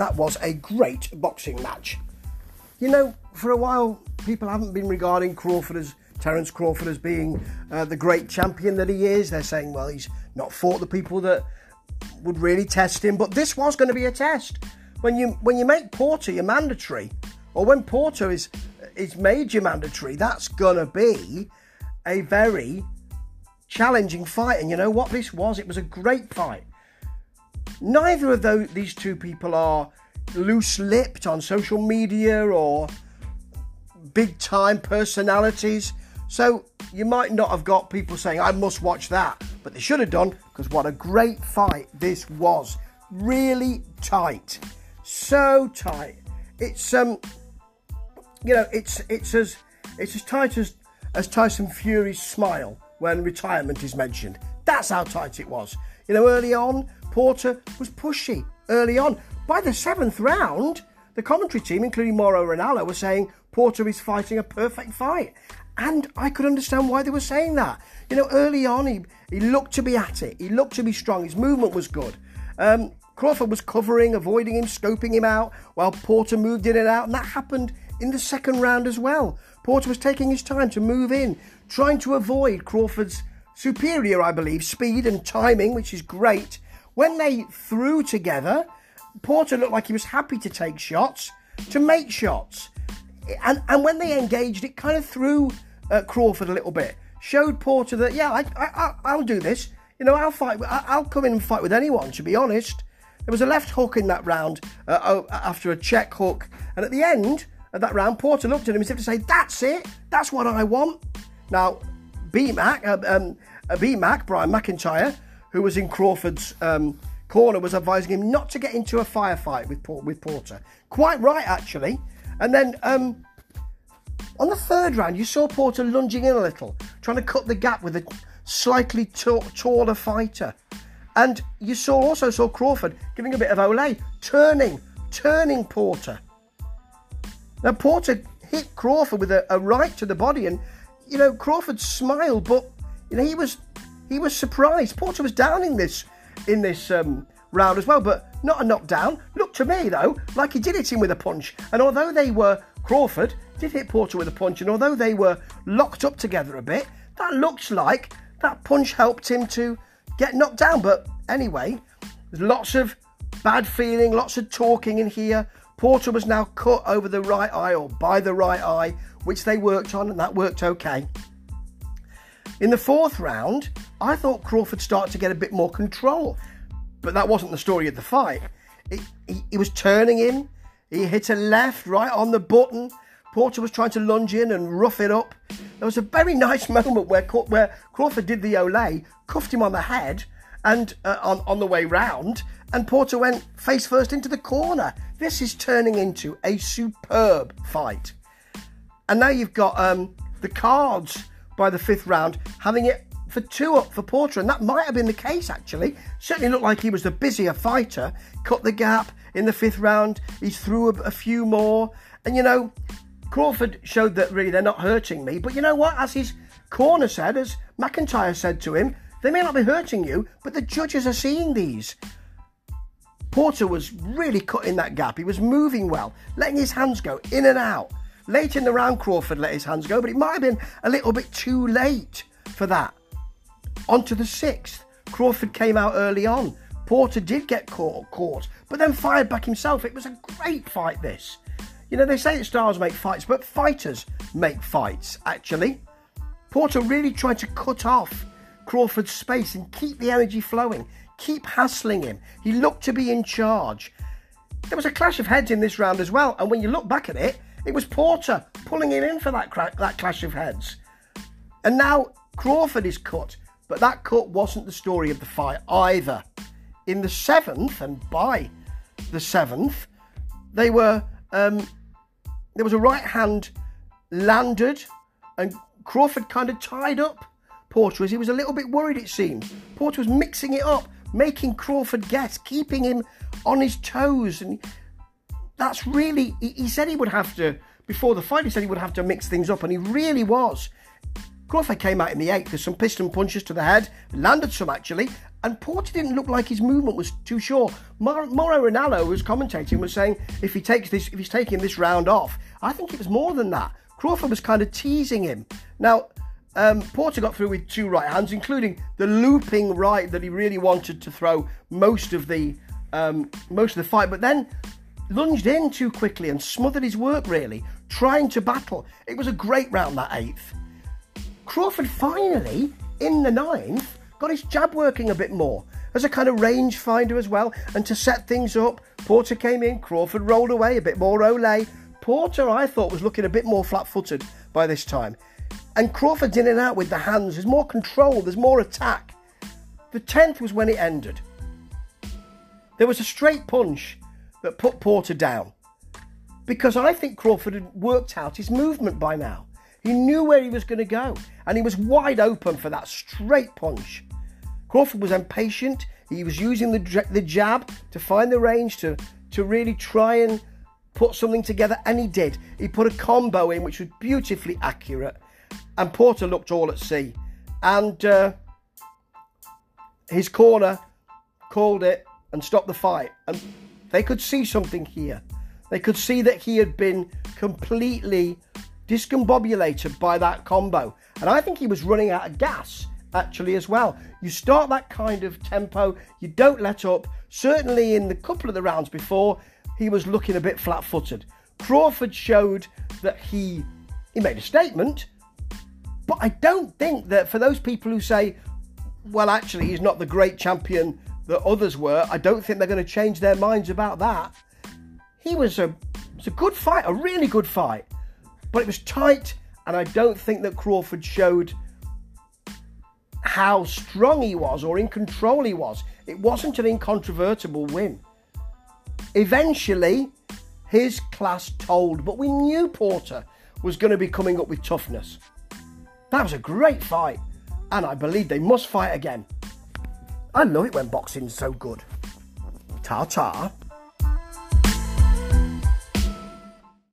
that was a great boxing match. You know, for a while, people haven't been regarding Crawford as Terence Crawford as being uh, the great champion that he is. They're saying, well, he's not fought the people that would really test him, but this was going to be a test. When you when you make Porter your mandatory, or when Porter is is made your mandatory, that's going to be a very challenging fight. And you know what this was? It was a great fight. Neither of those, these two people are loose lipped on social media or big time personalities. So you might not have got people saying, I must watch that. But they should have done because what a great fight this was. Really tight. So tight. It's um you know, it's it's as it's as tight as as Tyson Fury's smile when retirement is mentioned. That's how tight it was. You know, early on, Porter was pushy. Early on, by the seventh round, the commentary team, including Mauro Ranallo, were saying Porter is fighting a perfect fight. And I could understand why they were saying that. You know, early on, he, he looked to be at it. He looked to be strong. His movement was good. Um, Crawford was covering, avoiding him, scoping him out, while Porter moved in and out. And that happened in the second round as well. Porter was taking his time to move in, trying to avoid Crawford's superior, I believe, speed and timing, which is great. When they threw together, Porter looked like he was happy to take shots, to make shots. And, and when they engaged, it kind of threw uh, Crawford a little bit. Showed Porter that, yeah, I, I, I'll do this. You know, I'll fight. I'll come in and fight with anyone, to be honest. There was a left hook in that round uh, after a check hook. And at the end, of that round, Porter looked at him as if to say, That's it, that's what I want. Now, BMAC, uh, um, uh, BMAC, Brian McIntyre, who was in Crawford's um, corner, was advising him not to get into a firefight with, with Porter. Quite right, actually. And then um, on the third round, you saw Porter lunging in a little, trying to cut the gap with a slightly t- taller fighter. And you saw also saw Crawford giving a bit of ole, turning, turning Porter. Now Porter hit Crawford with a, a right to the body, and you know Crawford smiled, but you know he was he was surprised. Porter was down in this in this um, round as well, but not a knockdown. Looked to me though like he did hit him with a punch, and although they were Crawford did hit Porter with a punch, and although they were locked up together a bit, that looks like that punch helped him to get knocked down. But anyway, there's lots of bad feeling, lots of talking in here. Porter was now cut over the right eye or by the right eye, which they worked on, and that worked okay. In the fourth round, I thought Crawford started to get a bit more control, but that wasn't the story of the fight. He, he was turning in, he hit a left right on the button. Porter was trying to lunge in and rough it up. There was a very nice moment where, where Crawford did the ole, cuffed him on the head, and uh, on, on the way round, and Porter went face first into the corner. This is turning into a superb fight. And now you've got um, the cards by the fifth round having it for two up for Porter, and that might have been the case actually. Certainly looked like he was the busier fighter. Cut the gap in the fifth round. He threw a, a few more, and you know, Crawford showed that really they're not hurting me. But you know what? As his corner said, as McIntyre said to him, they may not be hurting you, but the judges are seeing these. Porter was really cutting that gap. He was moving well, letting his hands go in and out. Late in the round, Crawford let his hands go, but it might have been a little bit too late for that. On to the sixth. Crawford came out early on. Porter did get caught, caught, but then fired back himself. It was a great fight, this. You know, they say that stars make fights, but fighters make fights, actually. Porter really tried to cut off Crawford's space and keep the energy flowing keep hassling him. He looked to be in charge. There was a clash of heads in this round as well, and when you look back at it, it was Porter pulling him in for that, cra- that clash of heads. And now Crawford is cut, but that cut wasn't the story of the fight either. In the seventh, and by the seventh, they were um, there was a right hand landed, and Crawford kind of tied up Porter as he was a little bit worried. It seemed Porter was mixing it up making Crawford guess, keeping him on his toes. And that's really, he, he said he would have to, before the fight, he said he would have to mix things up, and he really was. Crawford came out in the eighth with some piston punches to the head, landed some actually, and Porter didn't look like his movement was too sure. Mauro Ranallo was commentating, was saying if he takes this, if he's taking this round off, I think it was more than that. Crawford was kind of teasing him. Now, um, Porter got through with two right hands, including the looping right that he really wanted to throw most of the um, most of the fight, but then lunged in too quickly and smothered his work really, trying to battle. It was a great round that eighth. Crawford finally, in the ninth, got his jab working a bit more as a kind of range finder as well. And to set things up, Porter came in, Crawford rolled away, a bit more Olay. Porter, I thought, was looking a bit more flat footed by this time. And Crawford's in and out with the hands. There's more control, there's more attack. The 10th was when it ended. There was a straight punch that put Porter down. Because I think Crawford had worked out his movement by now. He knew where he was going to go, and he was wide open for that straight punch. Crawford was impatient. He was using the, the jab to find the range to, to really try and put something together, and he did. He put a combo in which was beautifully accurate, and Porter looked all at sea. And uh, his corner called it and stopped the fight. And they could see something here. They could see that he had been completely discombobulated by that combo. And I think he was running out of gas actually as well. You start that kind of tempo, you don't let up. Certainly in the couple of the rounds before, he was looking a bit flat-footed. Crawford showed that he he made a statement, but I don't think that for those people who say, well, actually, he's not the great champion that others were, I don't think they're going to change their minds about that. He was a, was a good fight, a really good fight. But it was tight, and I don't think that Crawford showed how strong he was or in control he was. It wasn't an incontrovertible win. Eventually, his class told, but we knew Porter was going to be coming up with toughness. That was a great fight, and I believe they must fight again. I love it when boxing's so good. Ta ta.